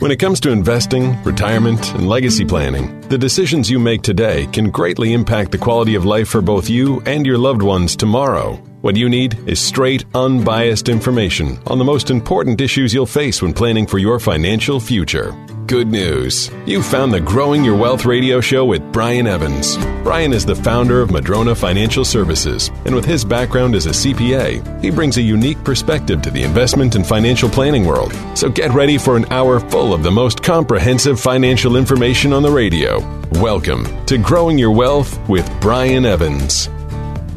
When it comes to investing, retirement, and legacy planning, the decisions you make today can greatly impact the quality of life for both you and your loved ones tomorrow. What you need is straight, unbiased information on the most important issues you'll face when planning for your financial future. Good news. You found the Growing Your Wealth radio show with Brian Evans. Brian is the founder of Madrona Financial Services, and with his background as a CPA, he brings a unique perspective to the investment and financial planning world. So get ready for an hour full of the most comprehensive financial information on the radio. Welcome to Growing Your Wealth with Brian Evans.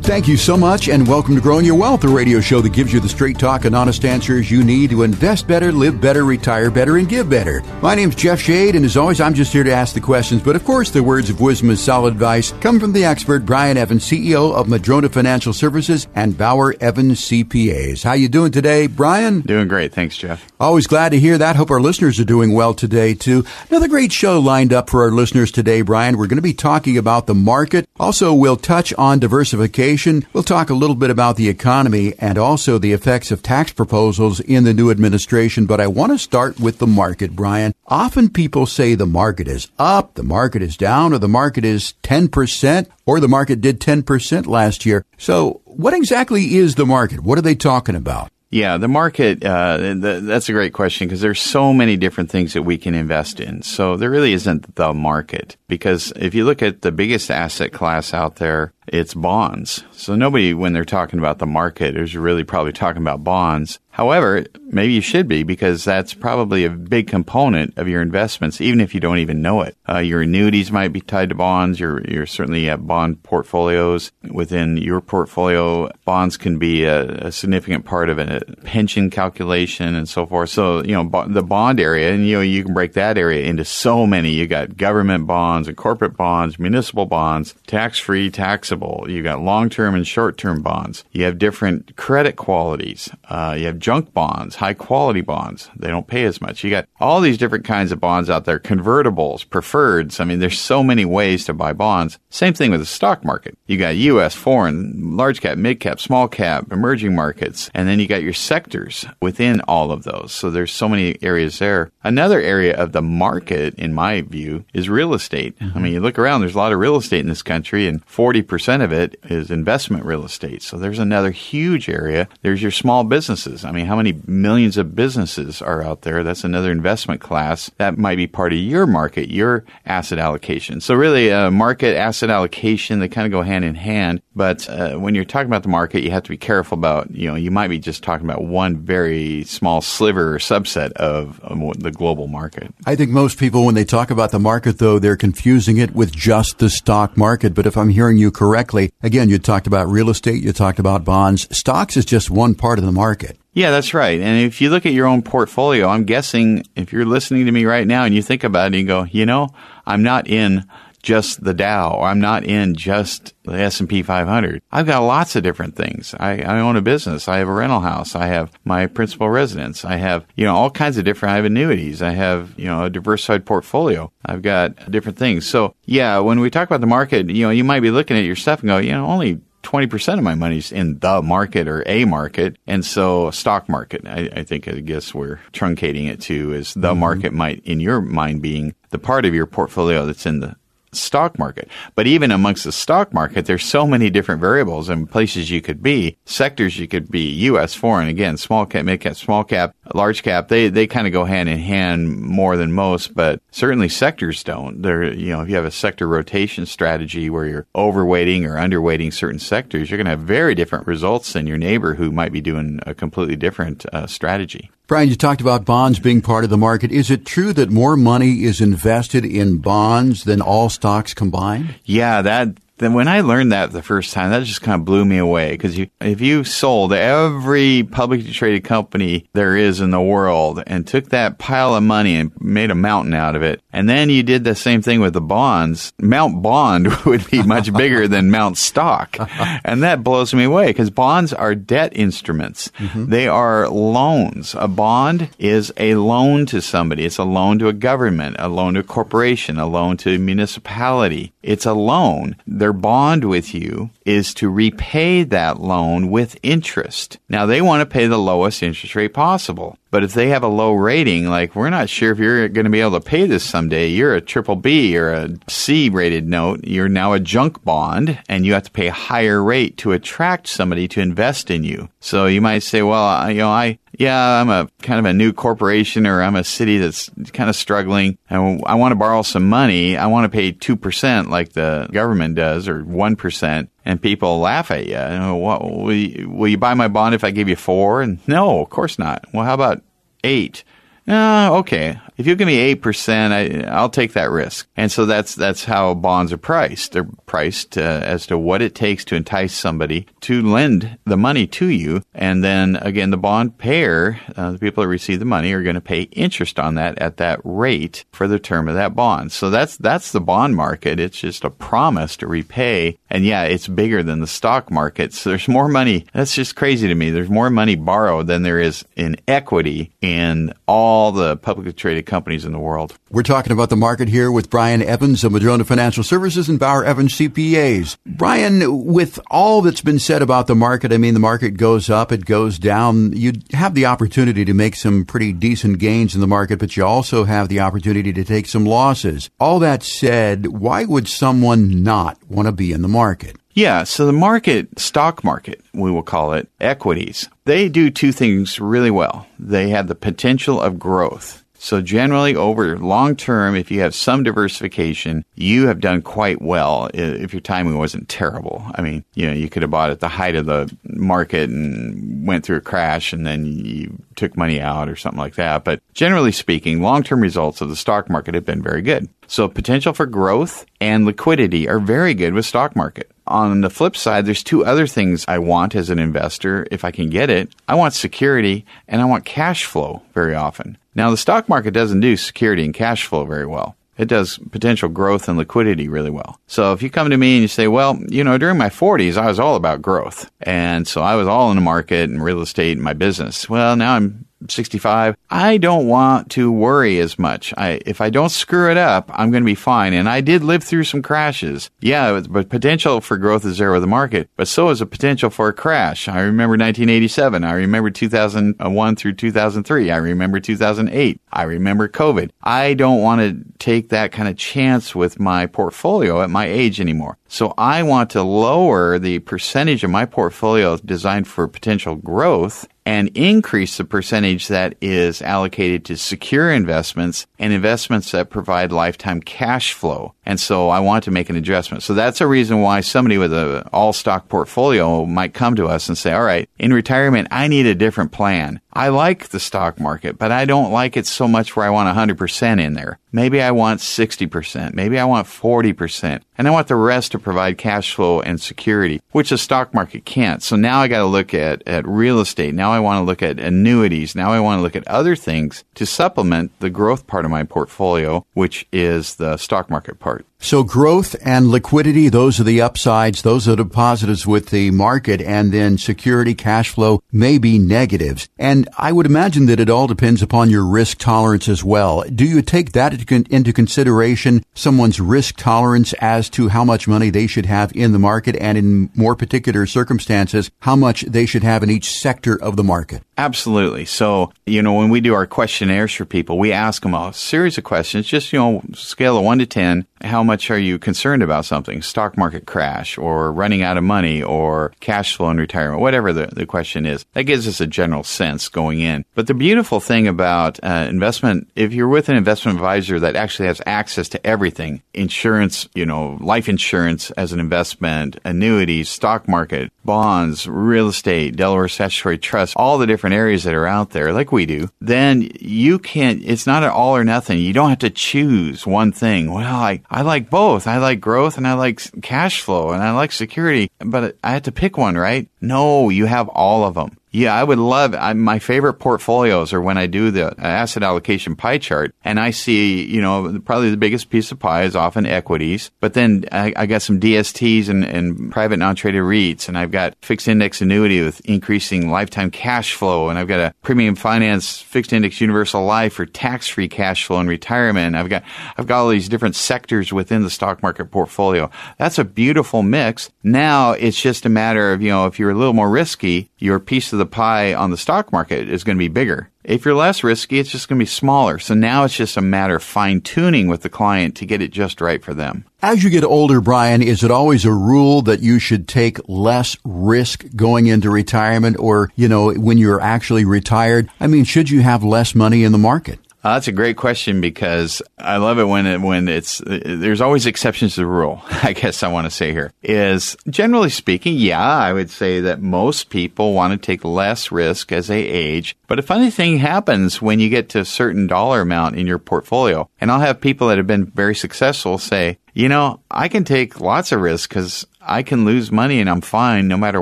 Thank you so much, and welcome to Growing Your Wealth, a radio show that gives you the straight talk and honest answers you need to invest better, live better, retire better, and give better. My name's Jeff Shade, and as always, I'm just here to ask the questions. But of course, the words of wisdom and solid advice come from the expert Brian Evans, CEO of Madrona Financial Services and Bauer Evans CPAs. How you doing today, Brian? Doing great, thanks, Jeff. Always glad to hear that. Hope our listeners are doing well today too. Another great show lined up for our listeners today, Brian. We're going to be talking about the market. Also, we'll touch on diversification. We'll talk a little bit about the economy and also the effects of tax proposals in the new administration. But I want to start with the market, Brian. Often people say the market is up, the market is down, or the market is 10%, or the market did 10% last year. So what exactly is the market? What are they talking about? Yeah, the market, uh, the, that's a great question because there's so many different things that we can invest in. So there really isn't the market because if you look at the biggest asset class out there, it's bonds. So nobody, when they're talking about the market, is really probably talking about bonds. However, maybe you should be because that's probably a big component of your investments, even if you don't even know it. Uh, your annuities might be tied to bonds. You're, you're certainly at bond portfolios within your portfolio. Bonds can be a, a, significant part of a pension calculation and so forth. So, you know, bo- the bond area, and you know, you can break that area into so many. You got government bonds and corporate bonds, municipal bonds, tax free, taxable. You got long term and short term bonds. You have different credit qualities. Uh, you have junk bonds, high quality bonds. They don't pay as much. You got all these different kinds of bonds out there, convertibles, preferreds. I mean, there's so many ways to buy bonds. Same thing with the stock market. You got U.S., foreign, large cap, mid cap, small cap, emerging markets, and then you got your sectors within all of those. So there's so many areas there. Another area of the market, in my view, is real estate. Mm-hmm. I mean, you look around, there's a lot of real estate in this country, and 40% of it is investment real estate. So there's another huge area. There's your small businesses. I mean, how many millions of businesses are out there? That's another investment class that might be part of your market, your asset allocation. So really, uh, market asset allocation, they kind of go hand in hand. But uh, when you're talking about the market, you have to be careful about, you know, you might be just talking about one very small sliver or subset of um, the global market. I think most people, when they talk about the market, though, they're confusing it with just the stock market. But if I'm hearing you correctly, again, you talked about real estate, you talked about bonds. Stocks is just one part of the market. Yeah, that's right. And if you look at your own portfolio, I'm guessing if you're listening to me right now and you think about it, you go, you know, I'm not in just the Dow or I'm not in just the S&P 500. I've got lots of different things. I, I, own a business. I have a rental house. I have my principal residence. I have, you know, all kinds of different, I have annuities. I have, you know, a diversified portfolio. I've got different things. So yeah, when we talk about the market, you know, you might be looking at your stuff and go, you know, only 20% of my money's in the market or a market. And so stock market, I, I think, I guess we're truncating it to is the mm-hmm. market might, in your mind, being the part of your portfolio that's in the stock market. But even amongst the stock market, there's so many different variables and places you could be, sectors you could be, U.S., foreign, again, small cap, mid cap, small cap, large cap. They, they kind of go hand in hand more than most, but certainly sectors don't. There, you know, if you have a sector rotation strategy where you're overweighting or underweighting certain sectors, you're going to have very different results than your neighbor who might be doing a completely different uh, strategy. Brian, you talked about bonds being part of the market. Is it true that more money is invested in bonds than all stocks combined? Yeah, that then when I learned that the first time, that just kind of blew me away because you, if you sold every publicly traded company there is in the world and took that pile of money and made a mountain out of it, and then you did the same thing with the bonds, Mount Bond would be much bigger than Mount Stock. And that blows me away because bonds are debt instruments. Mm-hmm. They are loans. A bond is a loan to somebody. It's a loan to a government, a loan to a corporation, a loan to a municipality. It's a loan bond with you is to repay that loan with interest. Now they want to pay the lowest interest rate possible. But if they have a low rating, like we're not sure if you're going to be able to pay this someday. You're a triple B or a C rated note. You're now a junk bond and you have to pay a higher rate to attract somebody to invest in you. So you might say, well, you know, I, yeah, I'm a kind of a new corporation or I'm a city that's kind of struggling and I want to borrow some money. I want to pay 2% like the government does or 1% and people laugh at you. you what, will, you, will you buy my bond if I give you four? And no, of course not. Well, how about eight? Uh, okay. If you give me 8%, I, I'll take that risk. And so that's, that's how bonds are priced. They're priced uh, as to what it takes to entice somebody to lend the money to you. And then again, the bond payer, uh, the people that receive the money are going to pay interest on that at that rate for the term of that bond. So that's, that's the bond market. It's just a promise to repay. And yeah, it's bigger than the stock market. So there's more money. That's just crazy to me. There's more money borrowed than there is in equity in all the publicly traded companies in the world. We're talking about the market here with Brian Evans of Madrona Financial Services and Bauer Evans CPAs. Brian, with all that's been said about the market, I mean, the market goes up, it goes down. You have the opportunity to make some pretty decent gains in the market, but you also have the opportunity to take some losses. All that said, why would someone not want to be in the market? Yeah, so the market, stock market, we will call it, equities, they do two things really well. They have the potential of growth. So generally over long term, if you have some diversification, you have done quite well if your timing wasn't terrible. I mean, you know, you could have bought at the height of the market and went through a crash and then you took money out or something like that. But generally speaking, long term results of the stock market have been very good. So potential for growth and liquidity are very good with stock market. On the flip side, there's two other things I want as an investor if I can get it. I want security and I want cash flow very often. Now, the stock market doesn't do security and cash flow very well. It does potential growth and liquidity really well. So if you come to me and you say, well, you know, during my 40s, I was all about growth. And so I was all in the market and real estate and my business. Well, now I'm 65, I don't want to worry as much. I, if I don't screw it up, I'm going to be fine. And I did live through some crashes. Yeah, but potential for growth is there with the market, but so is a potential for a crash. I remember 1987. I remember 2001 through 2003. I remember 2008. I remember COVID. I don't want to take that kind of chance with my portfolio at my age anymore. So I want to lower the percentage of my portfolio designed for potential growth and increase the percentage that is allocated to secure investments and investments that provide lifetime cash flow. And so I want to make an adjustment. So that's a reason why somebody with an all stock portfolio might come to us and say, all right, in retirement, I need a different plan. I like the stock market, but I don't like it so much where I want 100% in there. Maybe I want 60%. Maybe I want 40%. And I want the rest to provide cash flow and security, which the stock market can't. So now I got to look at, at real estate. Now I want to look at annuities. Now I want to look at other things to supplement the growth part of my portfolio, which is the stock market part. So growth and liquidity, those are the upsides. Those are the positives with the market. And then security, cash flow may be negatives. And I would imagine that it all depends upon your risk tolerance as well. Do you take that into consideration, someone's risk tolerance as to how much money they should have in the market and in more particular circumstances, how much they should have in each sector of the market? Absolutely. So, you know, when we do our questionnaires for people, we ask them a series of questions, just, you know, scale of one to 10 how much are you concerned about something? Stock market crash or running out of money or cash flow in retirement, whatever the, the question is. That gives us a general sense going in. But the beautiful thing about uh, investment, if you're with an investment advisor that actually has access to everything, insurance, you know, life insurance as an investment, annuities, stock market, bonds, real estate, Delaware statutory trust, all the different areas that are out there, like we do, then you can't, it's not an all or nothing. You don't have to choose one thing. Well, I, I like both. I like growth and I like cash flow and I like security, but I had to pick one, right? No, you have all of them. Yeah, I would love. I, my favorite portfolios are when I do the asset allocation pie chart, and I see, you know, probably the biggest piece of pie is often equities, but then I, I got some DSTs and, and private non-traded REITs, and I've got fixed index annuity with increasing lifetime cash flow, and I've got a premium finance fixed index universal life for tax-free cash flow in retirement. I've got I've got all these different sectors within the stock market portfolio. That's a beautiful mix. Now it's just a matter of you know if you're a little more risky, your piece of the pie on the stock market is going to be bigger. If you're less risky, it's just going to be smaller. So now it's just a matter of fine tuning with the client to get it just right for them. As you get older, Brian, is it always a rule that you should take less risk going into retirement or, you know, when you're actually retired? I mean, should you have less money in the market? Uh, that's a great question because I love it when it, when it's there's always exceptions to the rule. I guess I want to say here is generally speaking, yeah, I would say that most people want to take less risk as they age. But a funny thing happens when you get to a certain dollar amount in your portfolio, and I'll have people that have been very successful say, you know, I can take lots of risks because I can lose money and I'm fine no matter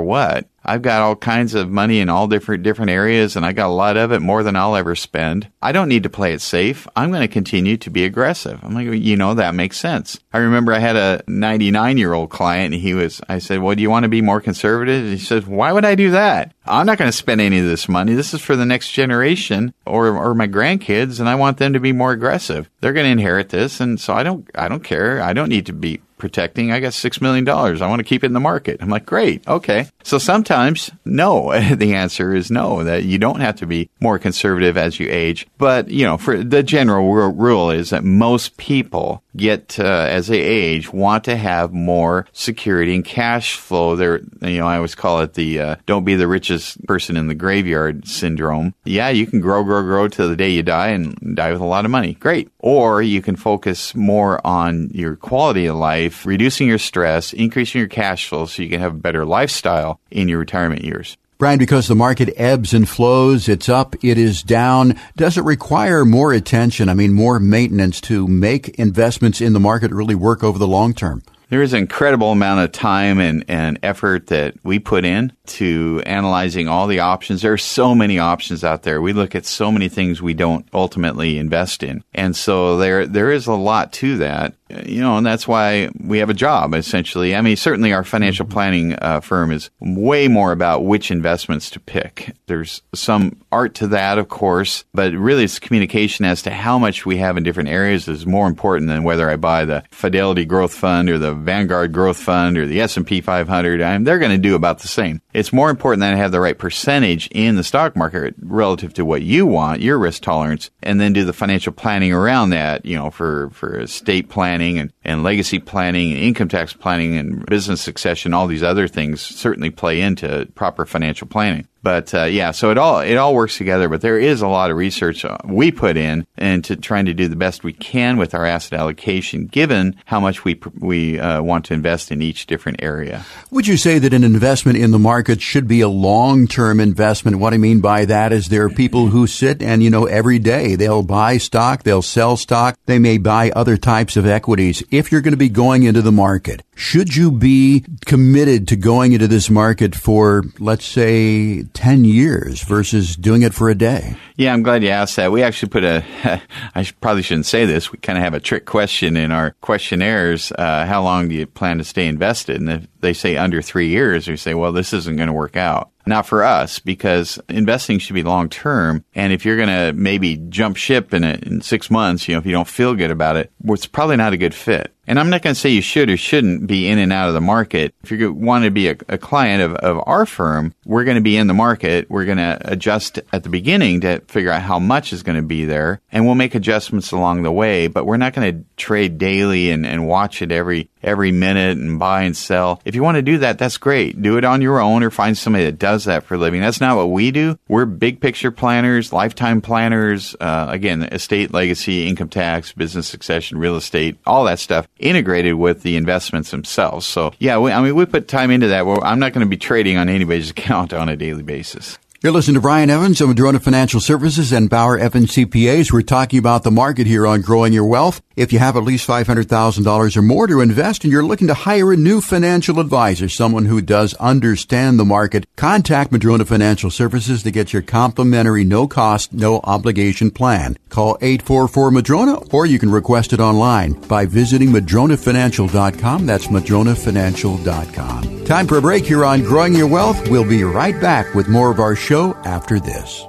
what. I've got all kinds of money in all different different areas and I got a lot of it more than I'll ever spend. I don't need to play it safe. I'm going to continue to be aggressive. I'm like, you know, that makes sense. I remember I had a 99 year old client and he was, I said, well, do you want to be more conservative? He says, why would I do that? I'm not going to spend any of this money. This is for the next generation or, or my grandkids and I want them to be more aggressive. They're going to inherit this. And so I don't, I don't care. I don't need to be protecting. I got $6 million. I want to keep it in the market. I'm like, great. Okay. So sometimes no, the answer is no, that you don't have to be more conservative as you age. But, you know, for the general rule is that most people get, uh, as they age, want to have more security and cash flow. They're, you know, I always call it the, uh, don't be the richest person in the graveyard syndrome. Yeah, you can grow, grow, grow till the day you die and die with a lot of money. Great. Or you can focus more on your quality of life, reducing your stress, increasing your cash flow so you can have a better lifestyle in your retirement years. Brian, because the market ebbs and flows, it's up, it is down. Does it require more attention? I mean, more maintenance to make investments in the market really work over the long term? There is an incredible amount of time and, and effort that we put in to analyzing all the options. There are so many options out there. We look at so many things we don't ultimately invest in. And so there, there is a lot to that you know, and that's why we have a job essentially. I mean, certainly our financial mm-hmm. planning uh, firm is way more about which investments to pick. There's some art to that, of course, but really it's communication as to how much we have in different areas is more important than whether I buy the Fidelity Growth Fund or the Vanguard Growth Fund or the S&P 500. I mean, they're going to do about the same. It's more important that I have the right percentage in the stock market relative to what you want, your risk tolerance, and then do the financial planning around that, you know, for, for estate planning and, and legacy planning and income tax planning and business succession, all these other things certainly play into proper financial planning. But uh, yeah, so it all it all works together. But there is a lot of research uh, we put in into trying to do the best we can with our asset allocation, given how much we we uh, want to invest in each different area. Would you say that an investment in the market should be a long term investment? What I mean by that is there are people who sit and you know every day they'll buy stock, they'll sell stock, they may buy other types of equities. If you're going to be going into the market, should you be committed to going into this market for let's say 10 years versus doing it for a day? Yeah, I'm glad you asked that. We actually put a, I probably shouldn't say this, we kind of have a trick question in our questionnaires. Uh, how long do you plan to stay invested? And if they say under three years, we say, well, this isn't going to work out. Not for us, because investing should be long term. And if you're going to maybe jump ship in in six months, you know, if you don't feel good about it, well, it's probably not a good fit. And I'm not going to say you should or shouldn't be in and out of the market. If you want to be a, a client of, of our firm, we're going to be in the market. We're going to adjust at the beginning to figure out how much is going to be there. And we'll make adjustments along the way, but we're not going to trade daily and, and watch it every every minute and buy and sell. If you want to do that, that's great. Do it on your own or find somebody that does that for a living. That's not what we do. We're big picture planners, lifetime planners, uh, again, estate legacy, income tax, business succession, real estate, all that stuff integrated with the investments themselves. So yeah, we, I mean, we put time into that. Well, I'm not going to be trading on anybody's account on a daily basis. You're listening to Brian Evans of Madrona Financial Services and Bauer Evans CPAs. We're talking about the market here on growing your wealth. If you have at least $500,000 or more to invest and you're looking to hire a new financial advisor, someone who does understand the market, contact Madrona Financial Services to get your complimentary no cost, no obligation plan. Call 844 Madrona or you can request it online by visiting madronafinancial.com. That's madronafinancial.com. Time for a break here on Growing Your Wealth. We'll be right back with more of our show after this.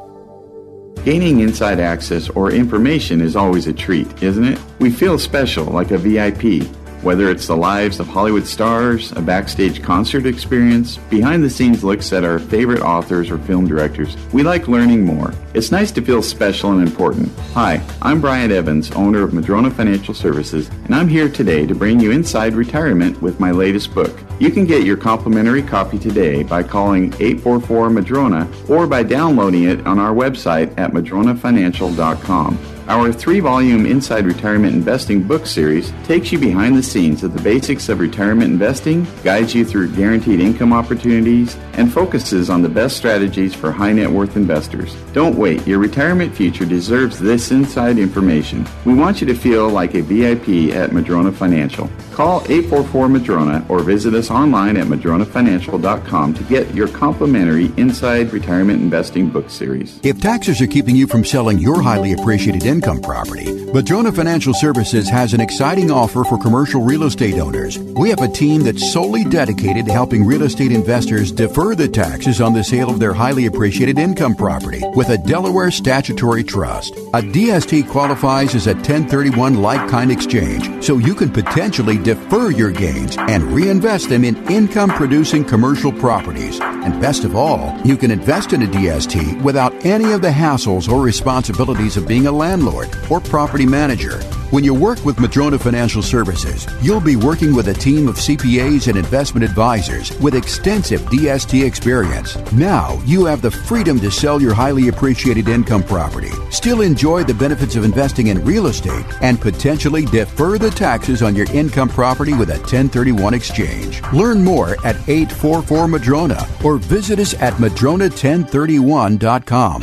Gaining inside access or information is always a treat, isn't it? We feel special like a VIP. Whether it's the lives of Hollywood stars, a backstage concert experience, behind the scenes looks at our favorite authors or film directors, we like learning more. It's nice to feel special and important. Hi, I'm Brian Evans, owner of Madrona Financial Services, and I'm here today to bring you inside retirement with my latest book. You can get your complimentary copy today by calling 844 Madrona or by downloading it on our website at madronafinancial.com. Our three volume Inside Retirement Investing book series takes you behind the scenes of the basics of retirement investing, guides you through guaranteed income opportunities, and focuses on the best strategies for high net worth investors. Don't wait, your retirement future deserves this inside information. We want you to feel like a VIP at Madrona Financial. Call 844 Madrona or visit us online at madronafinancial.com to get your complimentary Inside Retirement Investing book series. If taxes are keeping you from selling your highly appreciated income property, Madrona Financial Services has an exciting offer for commercial real estate owners. We have a team that's solely dedicated to helping real estate investors defer the taxes on the sale of their highly appreciated income property with a Delaware statutory trust. A DST qualifies as a 1031 like kind exchange, so you can potentially defer your gains and reinvest them in income producing commercial properties. And best of all, you can invest in a DST without any of the hassles or responsibilities of being a landlord or property manager. When you work with Madrona Financial Services, you'll be working with a team of CPAs and investment advisors with extensive DST experience. Now you have the freedom to sell your highly appreciated income property, still enjoy the benefits of investing in real estate, and potentially defer the taxes on your income property with a 1031 exchange. Learn more at 844 Madrona or visit us at madrona1031.com.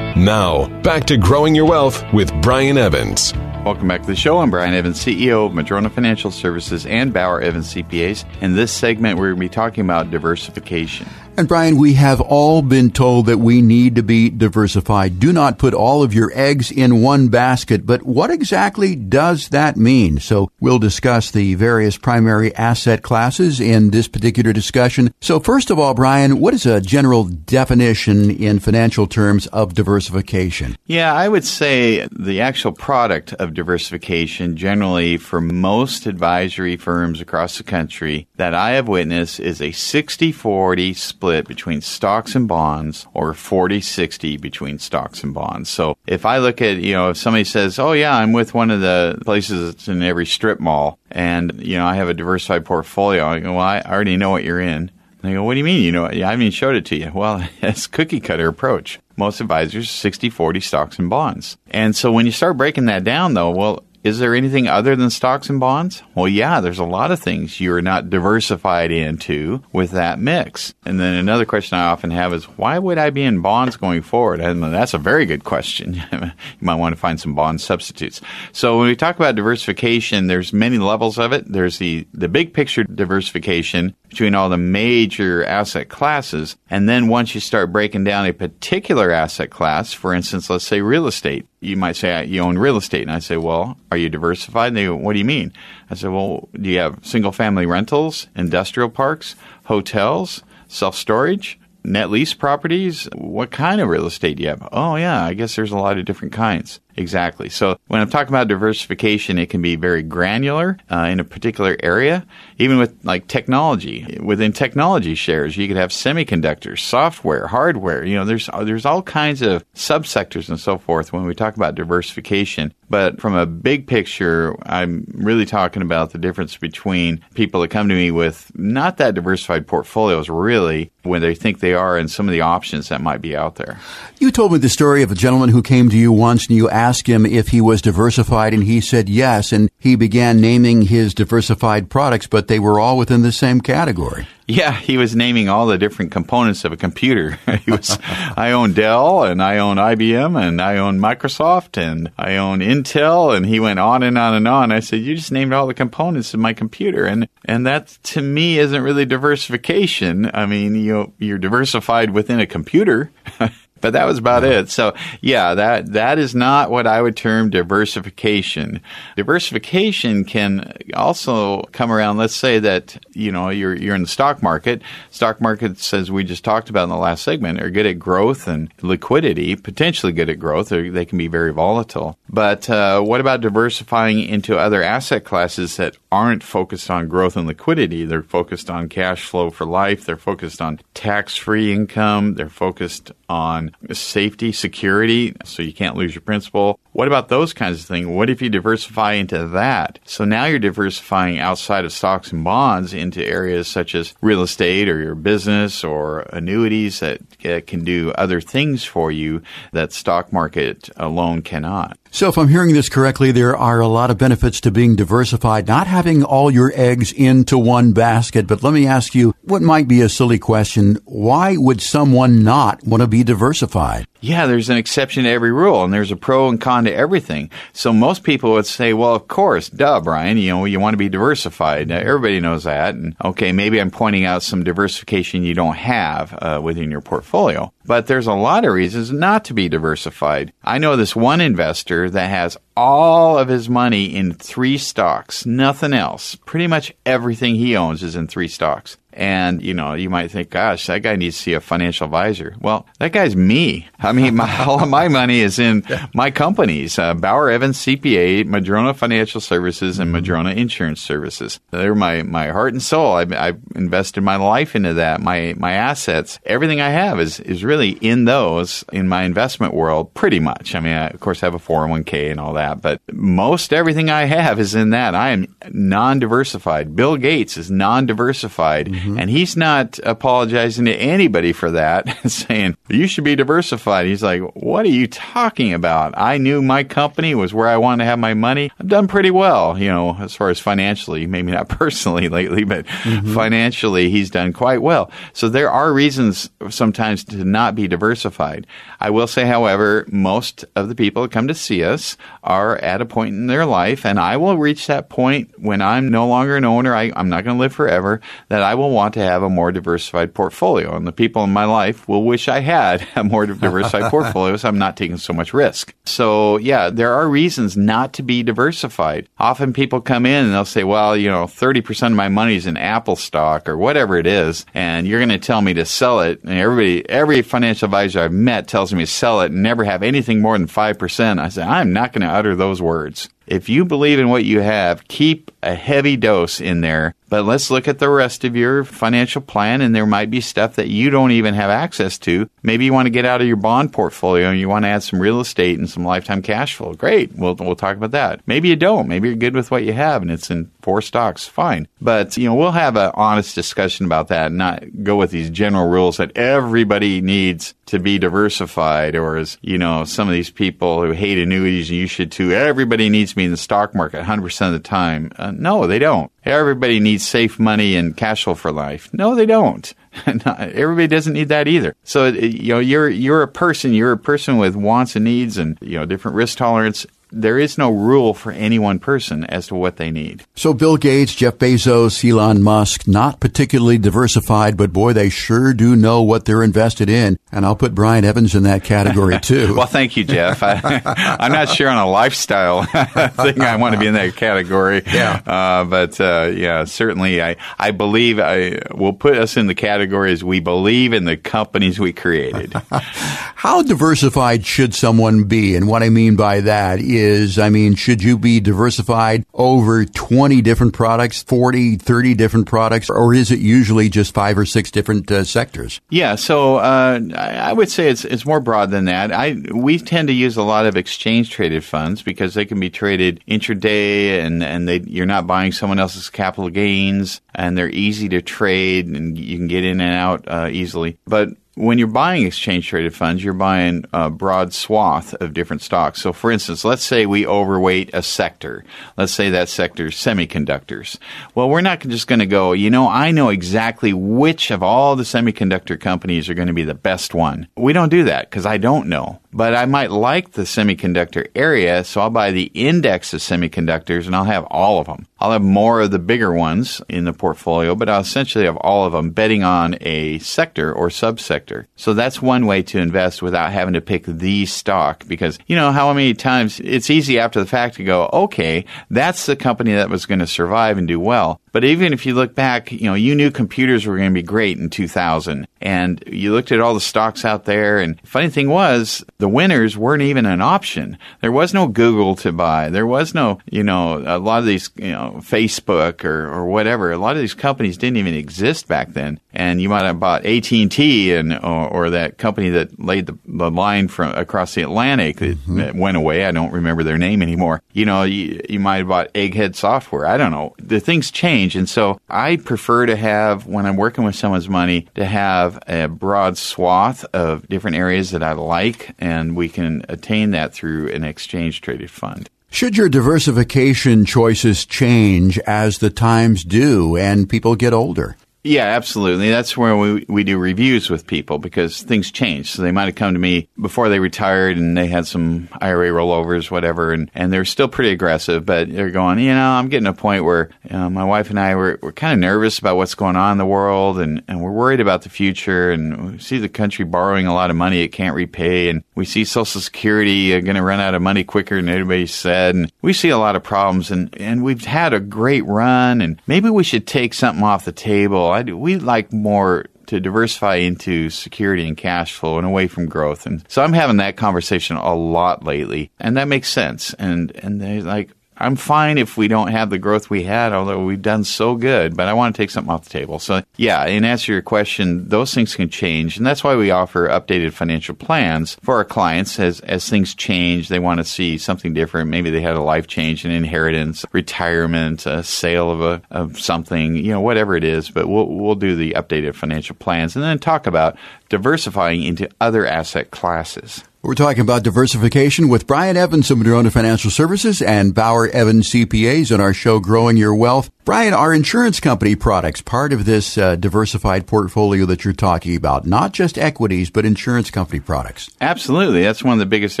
Now, back to growing your wealth with Brian Evans. Welcome back to the show. I'm Brian Evans, CEO of Madrona Financial Services and Bauer Evans CPAs. In this segment, we're going to be talking about diversification. And Brian, we have all been told that we need to be diversified. Do not put all of your eggs in one basket. But what exactly does that mean? So we'll discuss the various primary asset classes in this particular discussion. So first of all, Brian, what is a general definition in financial terms of diversification? Yeah, I would say the actual product of diversification generally for most advisory firms across the country that I have witnessed is a 60-40 split split between stocks and bonds or 40 60 between stocks and bonds. So if I look at, you know, if somebody says, oh, yeah, I'm with one of the places that's in every strip mall and, you know, I have a diversified portfolio, I go, well, I already know what you're in. And they go, what do you mean? You know, I haven't even showed it to you. Well, it's cookie cutter approach. Most advisors 60 40 stocks and bonds. And so when you start breaking that down, though, well, is there anything other than stocks and bonds? Well, yeah, there's a lot of things you're not diversified into with that mix. And then another question I often have is, why would I be in bonds going forward? And that's a very good question. you might want to find some bond substitutes. So when we talk about diversification, there's many levels of it. There's the, the big picture diversification between all the major asset classes. And then once you start breaking down a particular asset class, for instance, let's say real estate, you might say you own real estate. And I say, well, are you diversified? And they go, what do you mean? I said, well, do you have single family rentals, industrial parks, hotels, self storage? Net lease properties? What kind of real estate do you have? Oh, yeah, I guess there's a lot of different kinds. Exactly. So when I'm talking about diversification, it can be very granular uh, in a particular area. Even with like technology, within technology shares, you could have semiconductors, software, hardware. You know, there's there's all kinds of subsectors and so forth when we talk about diversification. But from a big picture, I'm really talking about the difference between people that come to me with not that diversified portfolios, really, when they think they are, and some of the options that might be out there. You told me the story of a gentleman who came to you once and you asked him if he was diversified, and he said yes, and he began naming his diversified products, but they were all within the same category. Yeah, he was naming all the different components of a computer. he was, I own Dell and I own IBM and I own Microsoft and I own Intel and he went on and on and on. I said, you just named all the components of my computer. And, and that to me isn't really diversification. I mean, you, you're diversified within a computer. but that was about it. So yeah, that that is not what I would term diversification. Diversification can also come around. Let's say that you know you're you're in the stock market. Stock markets, as we just talked about in the last segment, are good at growth and liquidity. Potentially good at growth. They can be very volatile. But uh, what about diversifying into other asset classes that aren't focused on growth and liquidity. They're focused on cash flow for life. They're focused on tax free income. They're focused on safety, security, so you can't lose your principal. What about those kinds of things? What if you diversify into that? So now you're diversifying outside of stocks and bonds into areas such as real estate or your business or annuities that uh, can do other things for you that stock market alone cannot. So, if I'm hearing this correctly, there are a lot of benefits to being diversified, not having all your eggs into one basket. But let me ask you what might be a silly question. Why would someone not want to be diversified? Yeah, there's an exception to every rule, and there's a pro and con to everything. So most people would say, well, of course, duh, Brian, you know, you want to be diversified. Now, Everybody knows that. And okay, maybe I'm pointing out some diversification you don't have uh, within your portfolio. But there's a lot of reasons not to be diversified. I know this one investor that has all of his money in three stocks, nothing else. Pretty much everything he owns is in three stocks. And, you know, you might think, gosh, that guy needs to see a financial advisor. Well, that guy's me. I mean, my, all of my money is in my companies, uh, Bauer Evans CPA, Madrona Financial Services, and Madrona Insurance Services. They're my, my heart and soul. I've, I've invested my life into that. My, my assets, everything I have is, is really in those in my investment world, pretty much. I mean, I, of course, I have a 401k and all that, but most everything I have is in that. I am non diversified. Bill Gates is non diversified. Mm-hmm. And he's not apologizing to anybody for that, saying, you should be diversified. He's like, what are you talking about? I knew my company was where I wanted to have my money. I've done pretty well, you know, as far as financially, maybe not personally lately, but mm-hmm. financially, he's done quite well. So there are reasons sometimes to not be diversified. I will say, however, most of the people that come to see us are at a point in their life, and I will reach that point when I'm no longer an owner. I, I'm not going to live forever, that I will want to have a more diversified portfolio. And the people in my life will wish I had a more diversified portfolio so I'm not taking so much risk. So, yeah, there are reasons not to be diversified. Often people come in and they'll say, well, you know, 30% of my money is in Apple stock or whatever it is, and you're going to tell me to sell it. And everybody, every financial advisor I've met tells me to sell it and never have anything more than 5%. I say, I'm not going to utter those words. If you believe in what you have, keep a heavy dose in there. But let's look at the rest of your financial plan, and there might be stuff that you don't even have access to. Maybe you want to get out of your bond portfolio and you want to add some real estate and some lifetime cash flow. Great. We'll, we'll talk about that. Maybe you don't. Maybe you're good with what you have and it's in four stocks. Fine. But, you know, we'll have an honest discussion about that and not go with these general rules that everybody needs to be diversified or as, you know, some of these people who hate annuities you should too. Everybody needs be in the stock market 100% of the time. Uh, no, they don't. Everybody needs safe money and cash flow for life. No, they don't. Everybody doesn't need that either. So you know, you're you're a person. You're a person with wants and needs, and you know, different risk tolerance there is no rule for any one person as to what they need. So Bill Gates, Jeff Bezos, Elon Musk, not particularly diversified, but boy, they sure do know what they're invested in. And I'll put Brian Evans in that category too. well, thank you, Jeff. I, am not sure on a lifestyle thing I want to be in that category. Yeah. Uh, but uh, yeah, certainly I, I believe I will put us in the category as we believe in the companies we created. How diversified should someone be? And what I mean by that is, I mean, should you be diversified over 20 different products, 40, 30 different products, or is it usually just five or six different uh, sectors? Yeah, so uh, I would say it's it's more broad than that. I we tend to use a lot of exchange traded funds because they can be traded intraday and and they you're not buying someone else's capital gains and they're easy to trade and you can get in and out uh, easily. But when you're buying exchange traded funds, you're buying a broad swath of different stocks. So, for instance, let's say we overweight a sector. Let's say that sector is semiconductors. Well, we're not just going to go, you know, I know exactly which of all the semiconductor companies are going to be the best one. We don't do that because I don't know but I might like the semiconductor area, so I'll buy the index of semiconductors and I'll have all of them. I'll have more of the bigger ones in the portfolio, but I'll essentially have all of them betting on a sector or subsector sector. So that's one way to invest without having to pick the stock because you know how many times it's easy after the fact to go, okay, that's the company that was going to survive and do well. But even if you look back, you know, you knew computers were going to be great in 2000 and you looked at all the stocks out there. And funny thing was the winners weren't even an option. There was no Google to buy. There was no, you know, a lot of these, you know, Facebook or, or whatever. A lot of these companies didn't even exist back then. And you might have bought AT&T and, or, or that company that laid the, the line from across the Atlantic that, mm-hmm. that, went away. I don't remember their name anymore. You know, you, you might have bought Egghead Software. I don't know. The things change. And so I prefer to have, when I'm working with someone's money, to have a broad swath of different areas that I like, and we can attain that through an exchange traded fund. Should your diversification choices change as the times do and people get older? Yeah, absolutely. That's where we, we do reviews with people because things change. So they might have come to me before they retired and they had some IRA rollovers, whatever, and, and they're still pretty aggressive, but they're going, you know, I'm getting a point where know, my wife and I, were, we're kind of nervous about what's going on in the world and, and we're worried about the future and we see the country borrowing a lot of money it can't repay and we see Social Security uh, going to run out of money quicker than anybody said and we see a lot of problems and, and we've had a great run and maybe we should take something off the table I do, we like more to diversify into security and cash flow and away from growth. And so I'm having that conversation a lot lately, and that makes sense. And and they like I'm fine if we don't have the growth we had, although we've done so good, but I want to take something off the table. So, yeah, in answer to your question, those things can change. And that's why we offer updated financial plans for our clients as, as things change. They want to see something different. Maybe they had a life change, an inheritance, retirement, a sale of a, of something, you know, whatever it is. But we'll, we'll do the updated financial plans and then talk about diversifying into other asset classes. We're talking about diversification with Brian Evans of Madrona Financial Services and Bauer Evans CPAs on our show Growing Your Wealth. Brian, are insurance company products part of this uh, diversified portfolio that you're talking about? Not just equities, but insurance company products. Absolutely. That's one of the biggest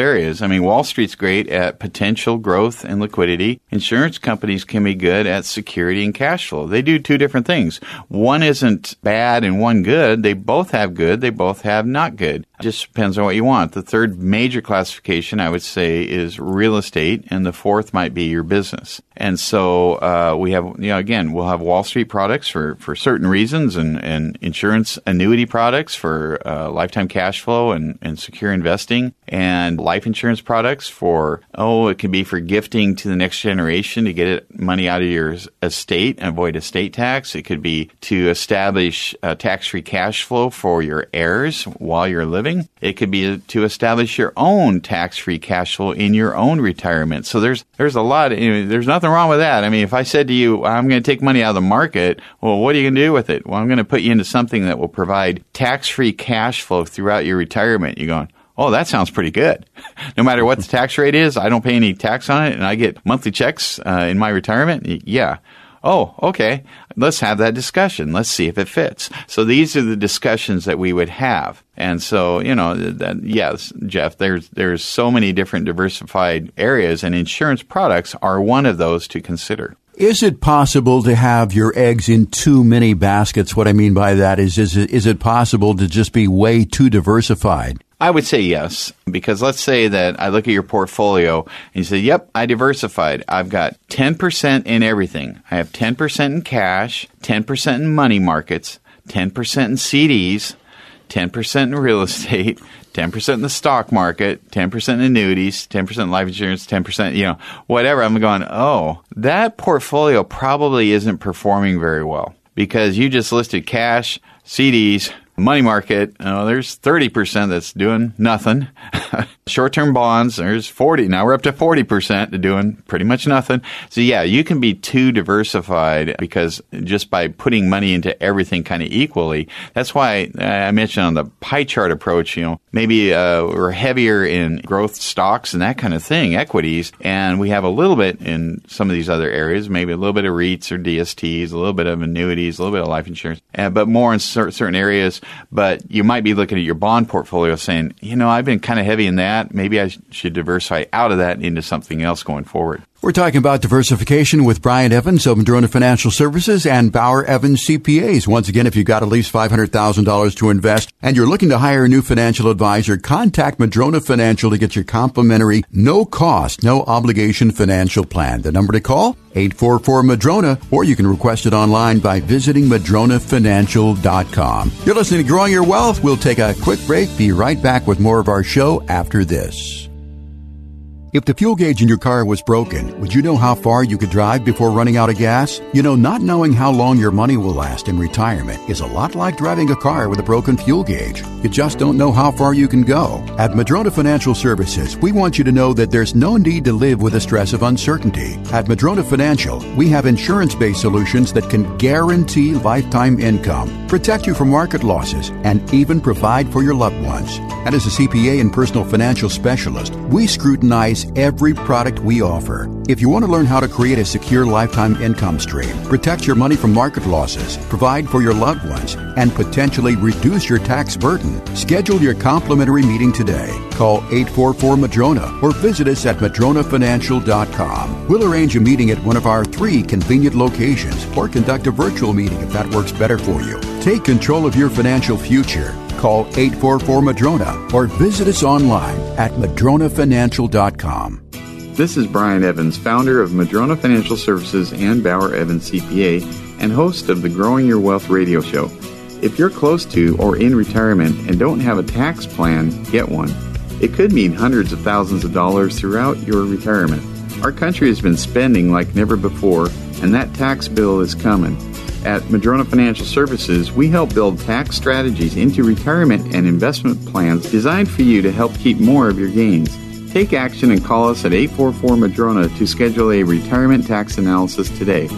areas. I mean, Wall Street's great at potential growth and liquidity. Insurance companies can be good at security and cash flow. They do two different things. One isn't bad and one good. They both have good. They both have not good. It just depends on what you want. The third major classification, I would say, is real estate, and the fourth might be your business. And so uh, we have, you know, again, we'll have Wall Street products for, for certain reasons and, and insurance annuity products for uh, lifetime cash flow and, and secure investing and life insurance products for, oh, it can be for gifting to the next generation to get money out of your estate and avoid estate tax. It could be to establish tax free cash flow for your heirs while you're living. It could be to establish your own tax free cash flow in your own retirement. So there's, there's a lot, of, you know, there's nothing wrong with that. I mean, if I said to you, I'm going to take money out of the market, well, what are you going to do with it? Well, I'm going to put you into something that will provide tax free cash flow throughout your retirement. You're going, oh, that sounds pretty good. no matter what the tax rate is, I don't pay any tax on it, and I get monthly checks uh, in my retirement. Yeah. Oh, okay. Let's have that discussion. Let's see if it fits. So these are the discussions that we would have. And so, you know, that, yes, Jeff, there's there's so many different diversified areas, and insurance products are one of those to consider. Is it possible to have your eggs in too many baskets? What I mean by that is, is it, is it possible to just be way too diversified? I would say yes, because let's say that I look at your portfolio and you say, yep, I diversified. I've got 10% in everything. I have 10% in cash, 10% in money markets, 10% in CDs, 10% in real estate, 10% in the stock market, 10% in annuities, 10% in life insurance, 10%, you know, whatever. I'm going, oh, that portfolio probably isn't performing very well because you just listed cash, CDs, money market, there's 30% that's doing nothing. Short term bonds, there's 40. Now we're up to 40% to doing pretty much nothing. So, yeah, you can be too diversified because just by putting money into everything kind of equally, that's why I mentioned on the pie chart approach, you know, maybe uh, we're heavier in growth stocks and that kind of thing, equities, and we have a little bit in some of these other areas, maybe a little bit of REITs or DSTs, a little bit of annuities, a little bit of life insurance, uh, but more in certain areas but you might be looking at your bond portfolio saying, you know, I've been kind of heavy in that. Maybe I should diversify out of that into something else going forward. We're talking about diversification with Brian Evans of Madrona Financial Services and Bauer Evans CPAs. Once again, if you've got at least $500,000 to invest and you're looking to hire a new financial advisor, contact Madrona Financial to get your complimentary, no cost, no obligation financial plan. The number to call? 844 Madrona, or you can request it online by visiting madronafinancial.com. You're listening to Growing Your Wealth. We'll take a quick break, be right back with more of our show after this. If the fuel gauge in your car was broken, would you know how far you could drive before running out of gas? You know, not knowing how long your money will last in retirement is a lot like driving a car with a broken fuel gauge. You just don't know how far you can go. At Madrona Financial Services, we want you to know that there's no need to live with the stress of uncertainty. At Madrona Financial, we have insurance based solutions that can guarantee lifetime income, protect you from market losses, and even provide for your loved ones. And as a CPA and personal financial specialist, we scrutinize every product we offer. If you want to learn how to create a secure lifetime income stream, protect your money from market losses, provide for your loved ones, and potentially reduce your tax burden, schedule your complimentary meeting today. Call 844 Madrona or visit us at madronafinancial.com. We'll arrange a meeting at one of our three convenient locations or conduct a virtual meeting if that works better for you. Take control of your financial future. Call 844 Madrona or visit us online at madronafinancial.com. This is Brian Evans, founder of Madrona Financial Services and Bauer Evans CPA, and host of the Growing Your Wealth radio show. If you're close to or in retirement and don't have a tax plan, get one. It could mean hundreds of thousands of dollars throughout your retirement. Our country has been spending like never before, and that tax bill is coming. At Madrona Financial Services, we help build tax strategies into retirement and investment plans designed for you to help keep more of your gains. Take action and call us at 844 Madrona to schedule a retirement tax analysis today.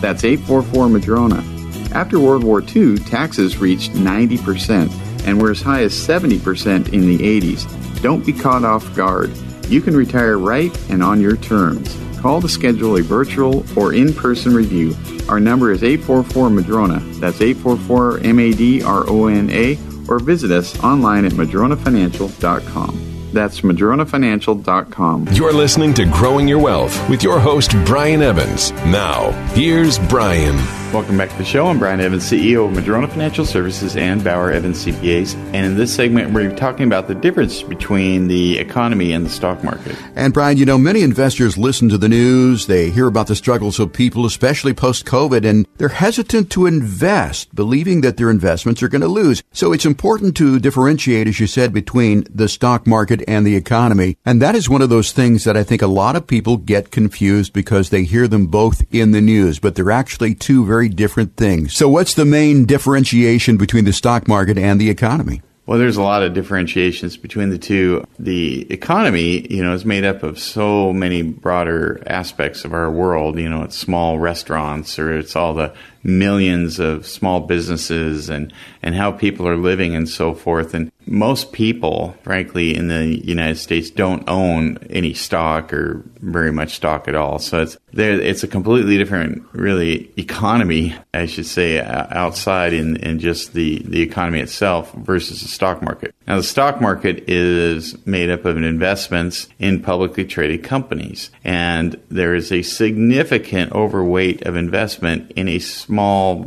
That's 844 Madrona. After World War II, taxes reached 90% and were as high as 70% in the 80s. Don't be caught off guard. You can retire right and on your terms. Call to schedule a virtual or in person review. Our number is 844 Madrona. That's 844 M A D R O N A, or visit us online at madronafinancial.com. That's madronafinancial.com. You're listening to Growing Your Wealth with your host, Brian Evans. Now, here's Brian. Welcome back to the show. I'm Brian Evans, CEO of Madrona Financial Services and Bauer Evans CPAs. And in this segment, we're talking about the difference between the economy and the stock market. And Brian, you know, many investors listen to the news, they hear about the struggles of people, especially post COVID, and they're hesitant to invest, believing that their investments are going to lose. So it's important to differentiate, as you said, between the stock market and the economy. And that is one of those things that I think a lot of people get confused because they hear them both in the news, but they're actually two very very different things. So, what's the main differentiation between the stock market and the economy? Well, there's a lot of differentiations between the two. The economy, you know, is made up of so many broader aspects of our world. You know, it's small restaurants or it's all the millions of small businesses and, and how people are living and so forth. And most people, frankly, in the United States don't own any stock or very much stock at all. So it's there. It's a completely different, really, economy, I should say, outside in, in just the, the economy itself versus the stock market. Now, the stock market is made up of investments in publicly traded companies, and there is a significant overweight of investment in a small,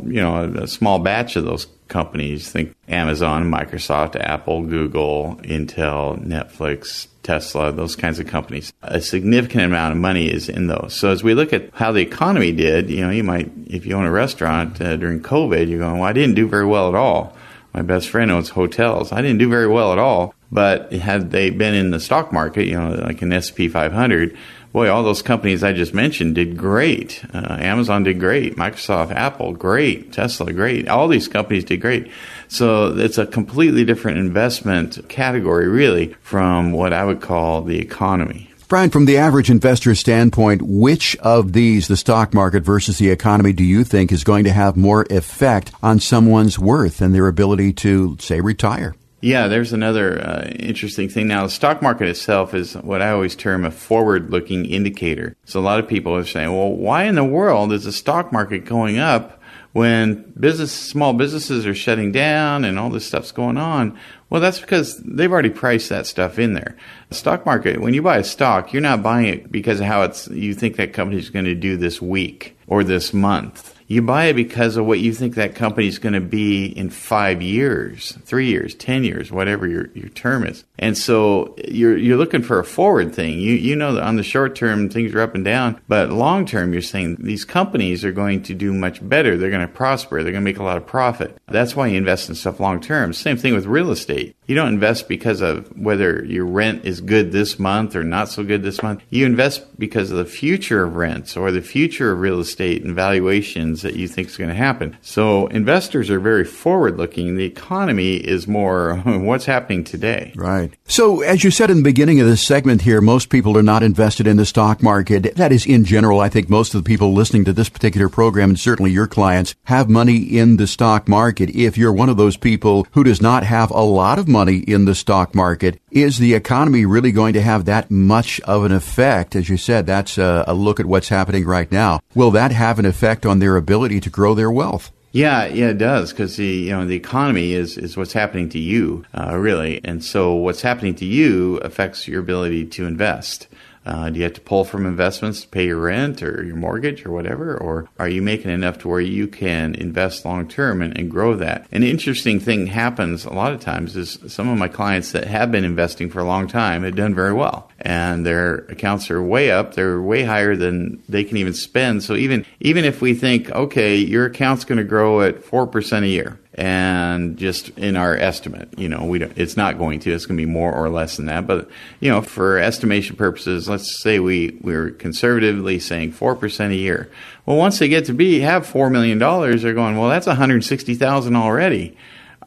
you know, a small batch of those companies. Think Amazon, Microsoft, Apple, Google, Intel, Netflix, Tesla, those kinds of companies. A significant amount of money is in those. So as we look at how the economy did, you know, you might, if you own a restaurant uh, during COVID, you're going, well, I didn't do very well at all. My best friend owns hotels. I didn't do very well at all. But had they been in the stock market, you know, like an SP 500, boy, all those companies I just mentioned did great. Uh, Amazon did great. Microsoft, Apple, great. Tesla, great. All these companies did great. So it's a completely different investment category, really, from what I would call the economy. Brian, from the average investor standpoint, which of these, the stock market versus the economy, do you think is going to have more effect on someone's worth and their ability to, say, retire? Yeah, there's another uh, interesting thing. Now, the stock market itself is what I always term a forward looking indicator. So, a lot of people are saying, well, why in the world is the stock market going up when business, small businesses are shutting down and all this stuff's going on, well, that's because they've already priced that stuff in there. The stock market, when you buy a stock, you're not buying it because of how it's, you think that company's going to do this week or this month you buy it because of what you think that company is going to be in five years, three years, ten years, whatever your, your term is. And so you're you're looking for a forward thing. You you know that on the short term things are up and down, but long term you're saying these companies are going to do much better. They're going to prosper. They're going to make a lot of profit. That's why you invest in stuff long term. Same thing with real estate. You don't invest because of whether your rent is good this month or not so good this month. You invest because of the future of rents or the future of real estate and valuations that you think is going to happen. So investors are very forward looking. The economy is more what's happening today. Right. So as you said in the beginning of this segment here, most people are not invested in the stock market. That is in general. I think most of the people listening to this particular program and certainly your clients have money in the stock market. If you're one of those people who does not have a lot of money in the stock market. Is the economy really going to have that much of an effect? As you said, that's a, a look at what's happening right now. Will that have an effect on their ability to grow their wealth? Yeah, yeah, it does because the you know the economy is is what's happening to you, uh, really, and so what's happening to you affects your ability to invest. Uh, do you have to pull from investments to pay your rent or your mortgage or whatever? Or are you making enough to where you can invest long term and, and, grow that? An interesting thing happens a lot of times is some of my clients that have been investing for a long time have done very well. And their accounts are way up. They're way higher than they can even spend. So even, even if we think, okay, your account's going to grow at 4% a year, and just in our estimate, you know, we don't, it's not going to. It's going to be more or less than that. But you know, for estimation purposes, let's say we we're conservatively saying four percent a year. Well, once they get to be have four million dollars, they're going, well, that's one hundred sixty thousand already.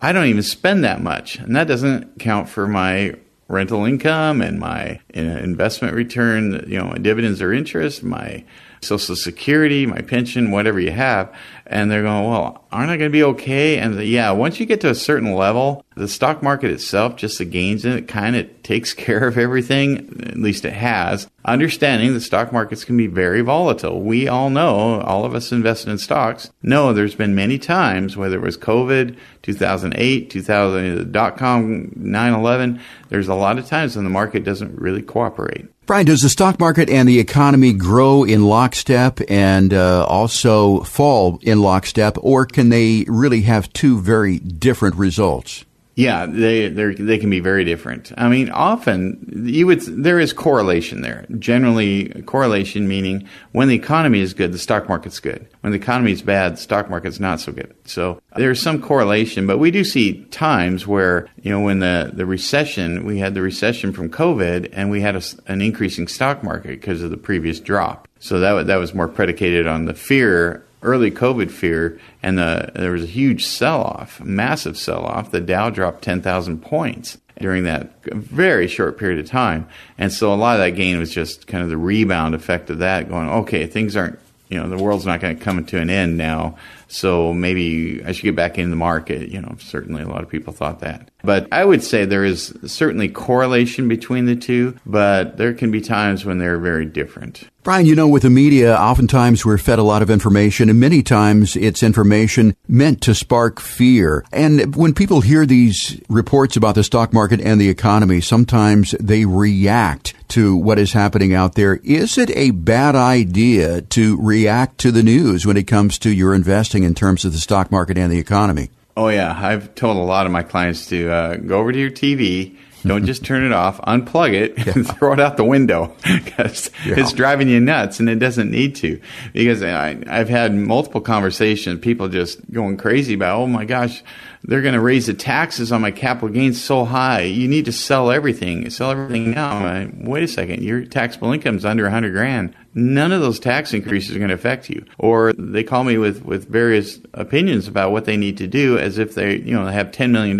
I don't even spend that much, and that doesn't count for my rental income and my uh, investment return, you know, my dividends or interest, my Social Security, my pension, whatever you have. And they're going, well, aren't I going to be okay? And the, yeah, once you get to a certain level, the stock market itself, just the gains in it, kind of takes care of everything. At least it has. Understanding the stock markets can be very volatile. We all know, all of us invested in stocks, know there's been many times, whether it was COVID, 2008, 2000, dot com, 9 11, there's a lot of times when the market doesn't really cooperate. Brian, does the stock market and the economy grow in lockstep and uh, also fall in lockstep, or can they really have two very different results? Yeah, they they can be very different. I mean, often you would there is correlation there. Generally, correlation meaning when the economy is good, the stock market's good. When the economy is bad, the stock market's not so good. So there's some correlation, but we do see times where you know when the the recession, we had the recession from COVID, and we had a, an increasing stock market because of the previous drop. So that that was more predicated on the fear early COVID fear, and the, there was a huge sell off, massive sell off. The Dow dropped 10,000 points during that very short period of time. And so a lot of that gain was just kind of the rebound effect of that, going, okay, things aren't, you know, the world's not going to come to an end now. So maybe I should get back in the market. You know, certainly a lot of people thought that. But I would say there is certainly correlation between the two, but there can be times when they're very different. Brian, you know, with the media, oftentimes we're fed a lot of information, and many times it's information meant to spark fear. And when people hear these reports about the stock market and the economy, sometimes they react to what is happening out there. Is it a bad idea to react to the news when it comes to your investing in terms of the stock market and the economy? Oh, yeah. I've told a lot of my clients to uh, go over to your TV don't just turn it off, unplug it, yeah. and throw it out the window because yeah. it's driving you nuts and it doesn't need to. Because I, I've had multiple conversations, people just going crazy about, oh my gosh, they're going to raise the taxes on my capital gains so high. You need to sell everything. Sell everything now. Wait a second. Your taxable income is under a hundred grand none of those tax increases are going to affect you. Or they call me with, with various opinions about what they need to do as if they, you know, have $10 million.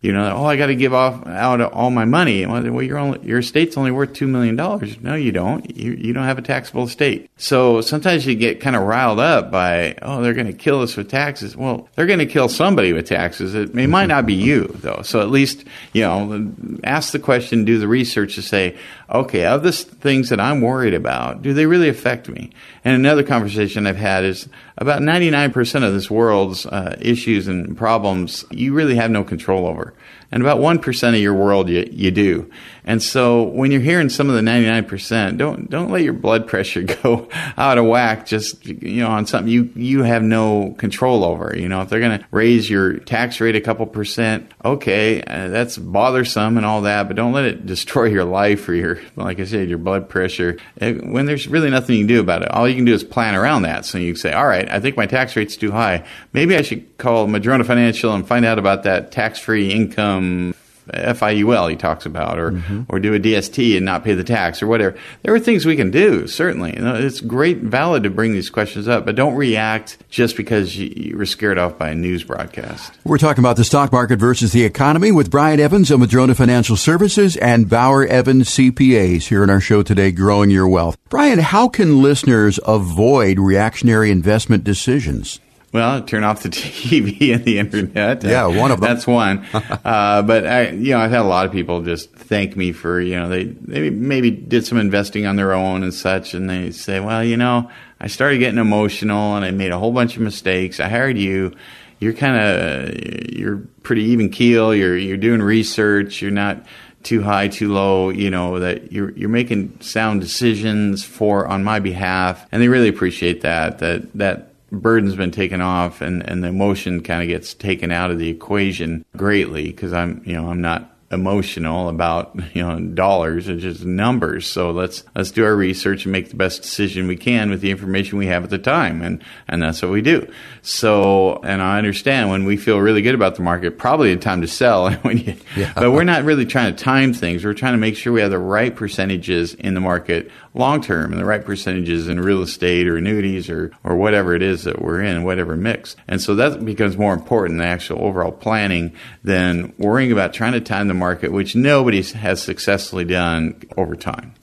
You know, oh, I got to give off out all my money. Well, your only, your estate's only worth $2 million. No, you don't. You, you don't have a taxable estate. So sometimes you get kind of riled up by, oh, they're going to kill us with taxes. Well, they're going to kill somebody with taxes. It, it might not be you, though. So at least, you know, ask the question, do the research to say, okay, of the things that I'm worried about, do they really affect me. And another conversation I've had is about 99% of this world's uh, issues and problems you really have no control over and about 1% of your world you, you do. And so when you're hearing some of the 99%, don't, don't let your blood pressure go out of whack just, you know, on something you, you have no control over. You know, if they're going to raise your tax rate a couple percent, okay, uh, that's bothersome and all that, but don't let it destroy your life or your, like I said, your blood pressure. Uh, when there's really nothing you can do about it, all you can do is plan around that. So you can say, all right, I think my tax rate's too high. Maybe I should call Madrona Financial and find out about that tax free income FIUL he talks about, or mm-hmm. or do a DST and not pay the tax, or whatever. There are things we can do. Certainly, it's great, valid to bring these questions up, but don't react just because you, were scared off by a news broadcast. We're talking about the stock market versus the economy with Brian Evans of Madrona Financial Services and Bauer Evans CPAs here in our show today, Growing Your Wealth. Brian, how can listeners avoid reactionary investment decisions? Well, turn off the TV and the internet. Yeah, one of them. That's one. uh, but I, you know, I've had a lot of people just thank me for, you know, they, they maybe did some investing on their own and such, and they say, well, you know, I started getting emotional and I made a whole bunch of mistakes. I hired you. You're kind of, you're pretty even keel. You're, you're doing research. You're not too high, too low, you know, that you're, you're making sound decisions for, on my behalf. And they really appreciate that, that, that, burden's been taken off and, and the emotion kind of gets taken out of the equation greatly because I'm, you know, I'm not emotional about you know dollars it's just numbers. So let's let's do our research and make the best decision we can with the information we have at the time and and that's what we do. So and i understand when we feel really good about the market probably a time to sell when you, yeah. but we're not really trying to time things. We're trying to make sure we have the right percentages in the market long term and the right percentages in real estate or annuities or, or whatever it is that we're in, whatever mix. And so that becomes more important, the actual overall planning, than worrying about trying to time the market, which nobody has successfully done over time.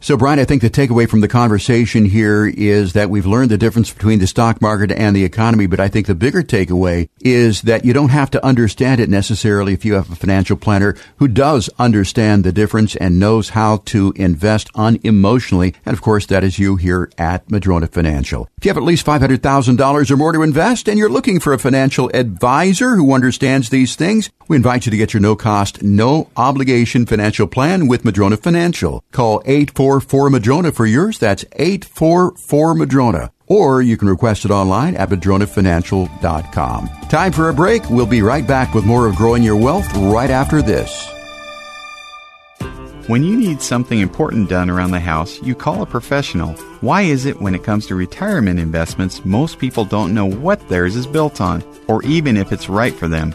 So, Brian, I think the takeaway from the conversation here is that we've learned the difference between the stock market and the economy, but I think the bigger takeaway is that you don't have to understand it necessarily if you have a financial planner who does understand the difference and knows how to invest unemotionally. And of course, that is you here at Madrona Financial. If you have at least $500,000 or more to invest and you're looking for a financial advisor who understands these things, we invite you to get your no cost, no obligation financial plan with Madrona Financial. Call 844 844 Madrona for yours. That's 844 Madrona. Or you can request it online at madronafinancial.com. Time for a break. We'll be right back with more of Growing Your Wealth right after this. When you need something important done around the house, you call a professional. Why is it when it comes to retirement investments, most people don't know what theirs is built on, or even if it's right for them?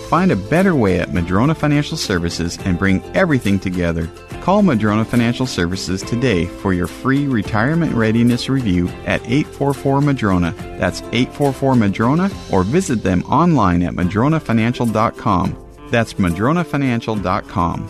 Find a better way at Madrona Financial Services and bring everything together. Call Madrona Financial Services today for your free retirement readiness review at 844 Madrona. That's 844 Madrona or visit them online at madronafinancial.com. That's madronafinancial.com.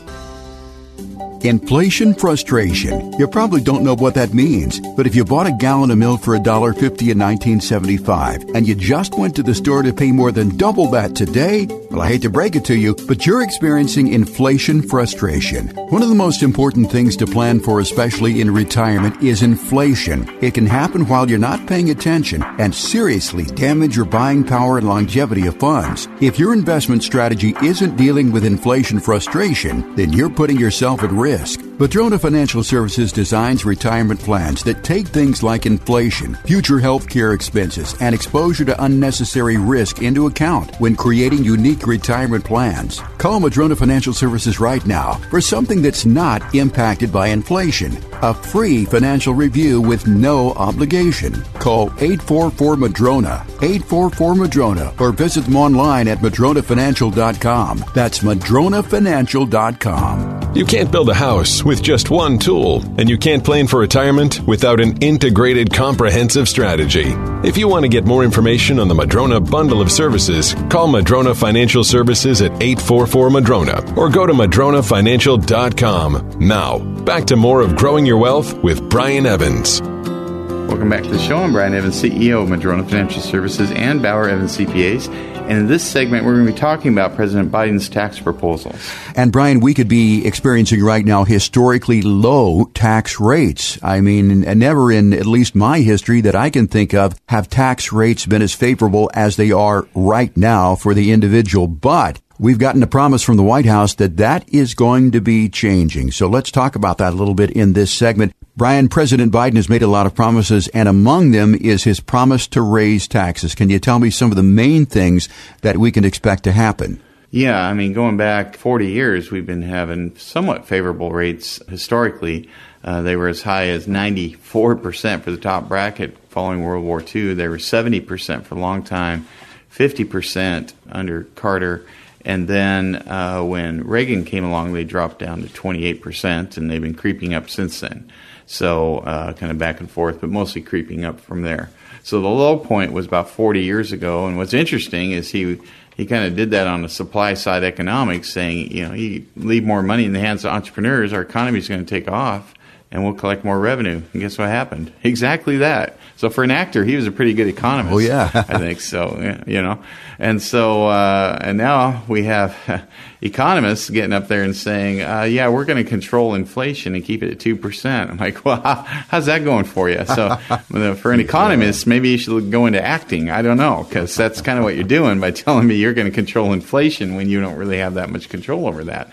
Inflation frustration. You probably don't know what that means, but if you bought a gallon of milk for $1.50 in 1975 and you just went to the store to pay more than double that today, well, I hate to break it to you, but you're experiencing inflation frustration. One of the most important things to plan for, especially in retirement, is inflation. It can happen while you're not paying attention and seriously damage your buying power and longevity of funds. If your investment strategy isn't dealing with inflation frustration, then you're putting yourself at risk risk. Madrona Financial Services designs retirement plans that take things like inflation, future health care expenses, and exposure to unnecessary risk into account when creating unique retirement plans. Call Madrona Financial Services right now for something that's not impacted by inflation. a free financial review with no obligation. Call 844 Madrona, 844 Madrona, or visit them online at madronafinancial.com. That's madronafinancial.com. You can't build a house with just one tool, and you can't plan for retirement without an integrated, comprehensive strategy. If you want to get more information on the Madrona bundle of services, call Madrona Financial Services at 844 Madrona or go to madronafinancial.com. Now, back to more of Growing Your Wealth with Brian Evans. Welcome back to the show. I'm Brian Evans, CEO of Madrona Financial Services and Bauer Evans CPAs. And in this segment, we're going to be talking about President Biden's tax proposals. And Brian, we could be experiencing right now historically low tax rates. I mean, uh, never in at least my history that I can think of have tax rates been as favorable as they are right now for the individual. But We've gotten a promise from the White House that that is going to be changing. So let's talk about that a little bit in this segment. Brian, President Biden has made a lot of promises, and among them is his promise to raise taxes. Can you tell me some of the main things that we can expect to happen? Yeah, I mean, going back 40 years, we've been having somewhat favorable rates historically. Uh, they were as high as 94% for the top bracket following World War II. They were 70% for a long time, 50% under Carter and then uh, when Reagan came along, they dropped down to 28%, and they've been creeping up since then. So uh, kind of back and forth, but mostly creeping up from there. So the low point was about 40 years ago. And what's interesting is he he kind of did that on the supply side economics, saying, you know, you leave more money in the hands of entrepreneurs, our economy is going to take off and we'll collect more revenue. And guess what happened? Exactly that. So for an actor, he was a pretty good economist. Oh yeah, I think so. You know, and so uh, and now we have economists getting up there and saying, uh, "Yeah, we're going to control inflation and keep it at two percent." I'm like, "Well, how, how's that going for you?" So for an economist, maybe you should go into acting. I don't know because that's kind of what you're doing by telling me you're going to control inflation when you don't really have that much control over that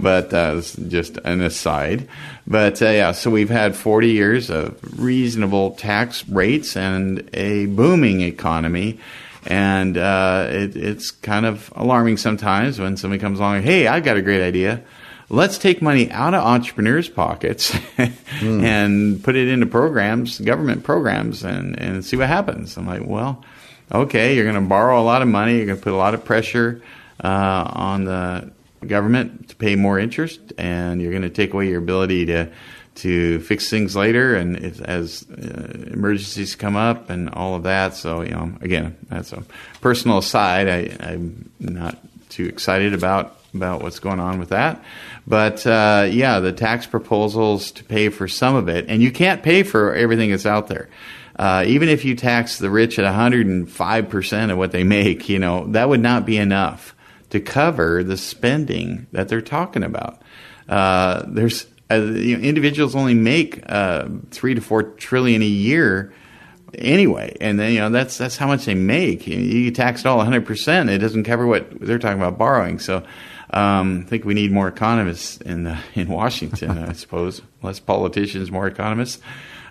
but uh, just an aside. But uh, yeah, so we've had 40 years of reasonable tax rates and a booming economy. And uh, it, it's kind of alarming sometimes when somebody comes along, hey, I've got a great idea. Let's take money out of entrepreneurs' pockets mm. and put it into programs, government programs, and, and see what happens. I'm like, well, okay, you're going to borrow a lot of money, you're going to put a lot of pressure uh, on the government to pay more interest, and you're going to take away your ability to to fix things later, and if, as uh, emergencies come up and all of that. So you know, again, that's a personal aside. I, am not too excited about about what's going on with that, but uh, yeah, the tax proposals to pay for some of it, and you can't pay for everything that's out there. Uh, even if you tax the rich at 105% of what they make, you know, that would not be enough to cover the spending that they're talking about. Uh, there's uh, you know, individuals only make uh, three to four trillion a year anyway, and then you know that's that's how much they make. You, you tax it all 100 percent, it doesn't cover what they're talking about borrowing. So. Um, I think we need more economists in in Washington, I suppose. Less politicians, more economists.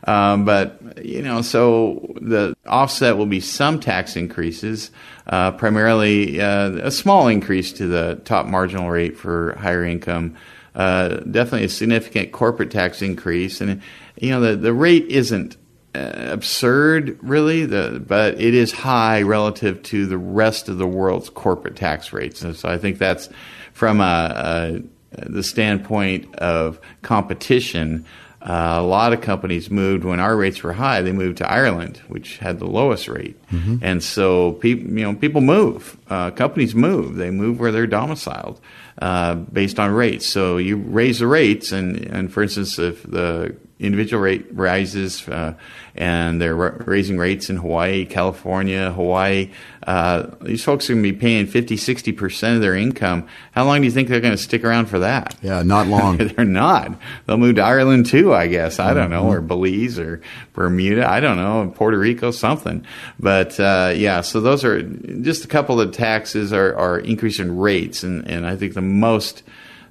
Um, but you know, so the offset will be some tax increases, uh, primarily uh, a small increase to the top marginal rate for higher income. Uh, definitely a significant corporate tax increase, and you know the the rate isn't uh, absurd, really, the, but it is high relative to the rest of the world's corporate tax rates. And so I think that's from a, a, the standpoint of competition. Uh, a lot of companies moved when our rates were high. They moved to Ireland, which had the lowest rate, mm-hmm. and so people, you know, people move. Uh, companies move. They move where they're domiciled uh, based on rates. So you raise the rates, and and for instance, if the individual rate rises, uh, and they're raising rates in Hawaii, California, Hawaii. Uh, these folks are going to be paying 50, 60% of their income. How long do you think they're going to stick around for that? Yeah, not long. they're not. They'll move to Ireland too, I guess. I don't know, mm-hmm. or Belize or Bermuda. I don't know, Puerto Rico, something. But uh, yeah, so those are just a couple of taxes are, are increasing rates, and, and I think the most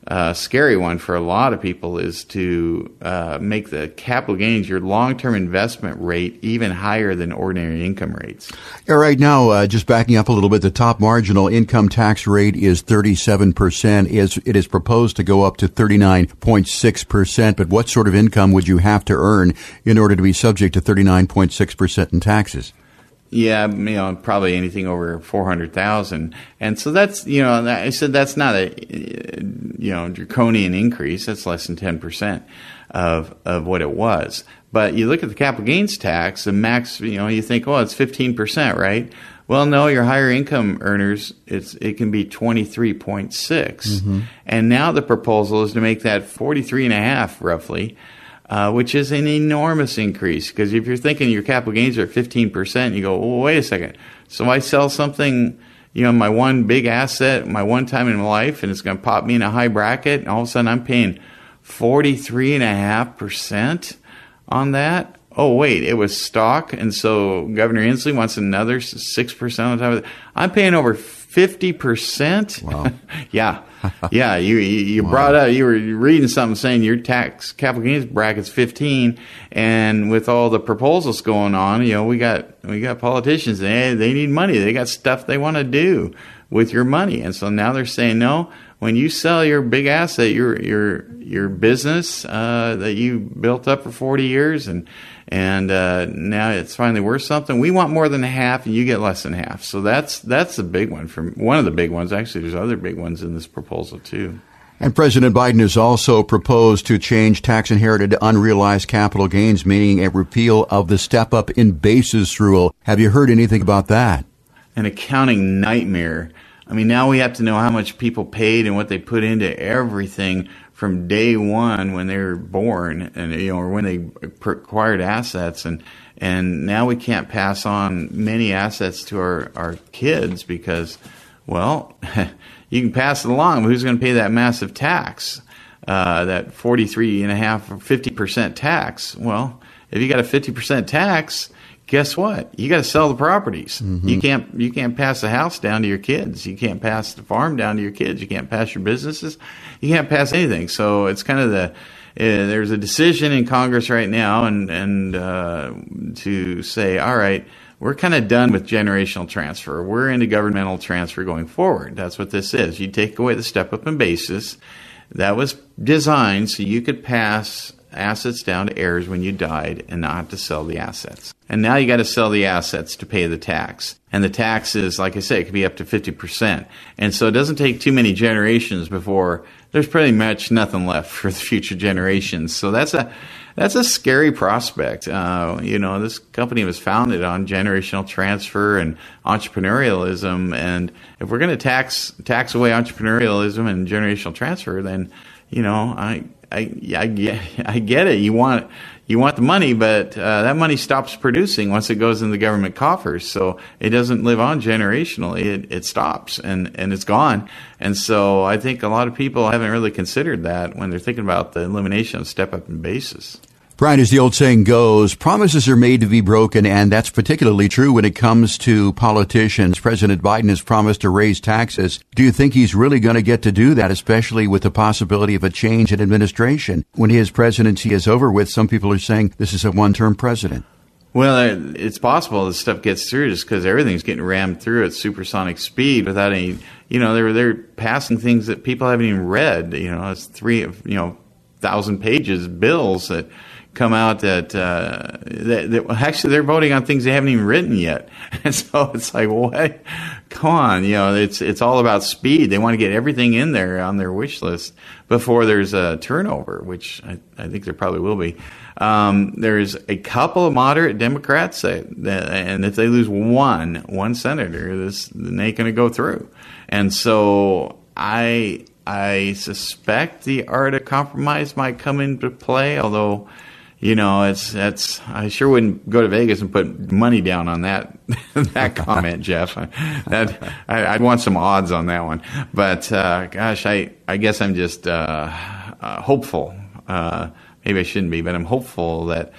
uh, scary one for a lot of people is to uh, make the capital gains, your long term investment rate, even higher than ordinary income rates. Yeah, right now, uh, just backing up a little bit, the top marginal income tax rate is 37%. Is It is proposed to go up to 39.6%. But what sort of income would you have to earn in order to be subject to 39.6% in taxes? Yeah, you know, probably anything over four hundred thousand, and so that's you know, I said that's not a you know draconian increase. That's less than ten percent of of what it was. But you look at the capital gains tax, the max, you know, you think, oh, it's fifteen percent, right? Well, no, your higher income earners, it's it can be twenty three point six, mm-hmm. and now the proposal is to make that forty three and a half, roughly uh, which is an enormous increase. Because if you're thinking your capital gains are 15%, you go, well, wait a second. So I sell something, you know, my one big asset, my one time in life, and it's going to pop me in a high bracket, and all of a sudden I'm paying 43.5% on that. Oh, wait, it was stock, and so Governor Inslee wants another 6% on top of it. I'm paying over 50%. Wow. yeah yeah, you you, wow. brought up you were reading something saying your tax capital gains bracket's 15 and with all the proposals going on, you know, we got we got politicians they they need money. They got stuff they want to do with your money. And so now they're saying no, when you sell your big asset, your your your business uh, that you built up for 40 years and and uh, now it's finally worth something. We want more than a half, and you get less than half. So that's that's the big one. From one of the big ones. Actually, there's other big ones in this proposal too. And President Biden has also proposed to change tax inherited unrealized capital gains, meaning a repeal of the step up in basis rule. Have you heard anything about that? An accounting nightmare. I mean, now we have to know how much people paid and what they put into everything from day one when they were born and you know or when they acquired assets and and now we can't pass on many assets to our, our kids because well you can pass it along but who's going to pay that massive tax uh, that 43 and a half or 50% tax well if you got a 50% tax guess what? You got to sell the properties. Mm-hmm. You can't you can't pass the house down to your kids. You can't pass the farm down to your kids. You can't pass your businesses. You can't pass anything. So it's kind of the uh, there's a decision in Congress right now, and and uh, to say, all right, we're kind of done with generational transfer. We're into governmental transfer going forward. That's what this is. You take away the step up in basis. That was designed so you could pass assets down to heirs when you died and not have to sell the assets. And now you got to sell the assets to pay the tax. And the tax is, like I say, it could be up to 50%. And so it doesn't take too many generations before there's pretty much nothing left for the future generations. So that's a, that's a scary prospect. Uh, you know, this company was founded on generational transfer and entrepreneurialism. And if we're going to tax, tax away entrepreneurialism and generational transfer, then, you know, I, I, I, get, I get it. You want you want the money, but uh, that money stops producing once it goes in the government coffers. So it doesn't live on generationally. It, it stops and, and it's gone. And so I think a lot of people haven't really considered that when they're thinking about the elimination of step up in basis. Brian, as the old saying goes, promises are made to be broken, and that's particularly true when it comes to politicians. President Biden has promised to raise taxes. Do you think he's really going to get to do that, especially with the possibility of a change in administration? When his presidency is over with, some people are saying this is a one-term president. Well, it's possible this stuff gets through just because everything's getting rammed through at supersonic speed without any, you know, they're they're passing things that people haven't even read. You know, it's three, you know, thousand pages bills that come out that, uh, that, that, actually they're voting on things they haven't even written yet, and so it's like, what? Come on, you know, it's it's all about speed. They want to get everything in there on their wish list before there's a turnover, which I, I think there probably will be. Um, there's a couple of moderate Democrats that, that, and if they lose one one senator, this then ain't going to go through, and so I. I suspect the art of compromise might come into play, although you know, it's that's I sure wouldn't go to Vegas and put money down on that that comment, Jeff. That I, would want some odds on that one. But uh, gosh, I I guess I'm just uh, uh, hopeful. Uh, maybe I shouldn't be, but I'm hopeful that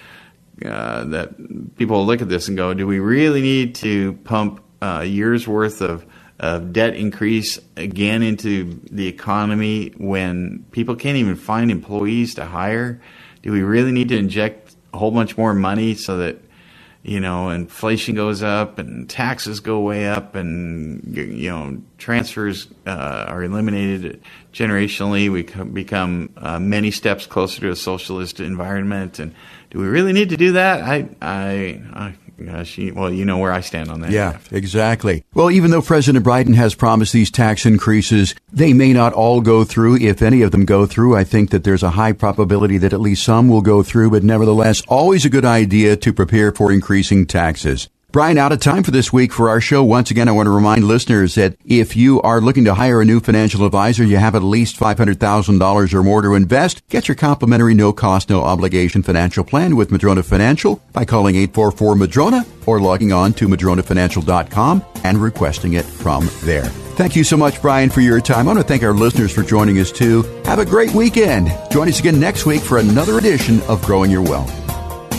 uh, that people look at this and go, do we really need to pump a year's worth of of debt increase again into the economy when people can't even find employees to hire? Do we really need to inject a whole bunch more money so that you know inflation goes up and taxes go way up and you know transfers uh, are eliminated generationally? We become uh, many steps closer to a socialist environment, and do we really need to do that? I I, I Gosh, well, you know where I stand on that. Yeah, exactly. Well, even though President Biden has promised these tax increases, they may not all go through. If any of them go through, I think that there's a high probability that at least some will go through, but nevertheless, always a good idea to prepare for increasing taxes. Brian, out of time for this week for our show. Once again, I want to remind listeners that if you are looking to hire a new financial advisor, you have at least $500,000 or more to invest, get your complimentary no cost, no obligation financial plan with Madrona Financial by calling 844 Madrona or logging on to madronafinancial.com and requesting it from there. Thank you so much, Brian, for your time. I want to thank our listeners for joining us too. Have a great weekend. Join us again next week for another edition of Growing Your Wealth.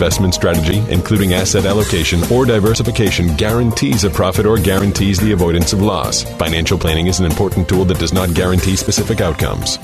investment strategy, including asset allocation or diversification, guarantees a profit or guarantees the avoidance of loss. Financial planning is an important tool that does not guarantee specific outcomes.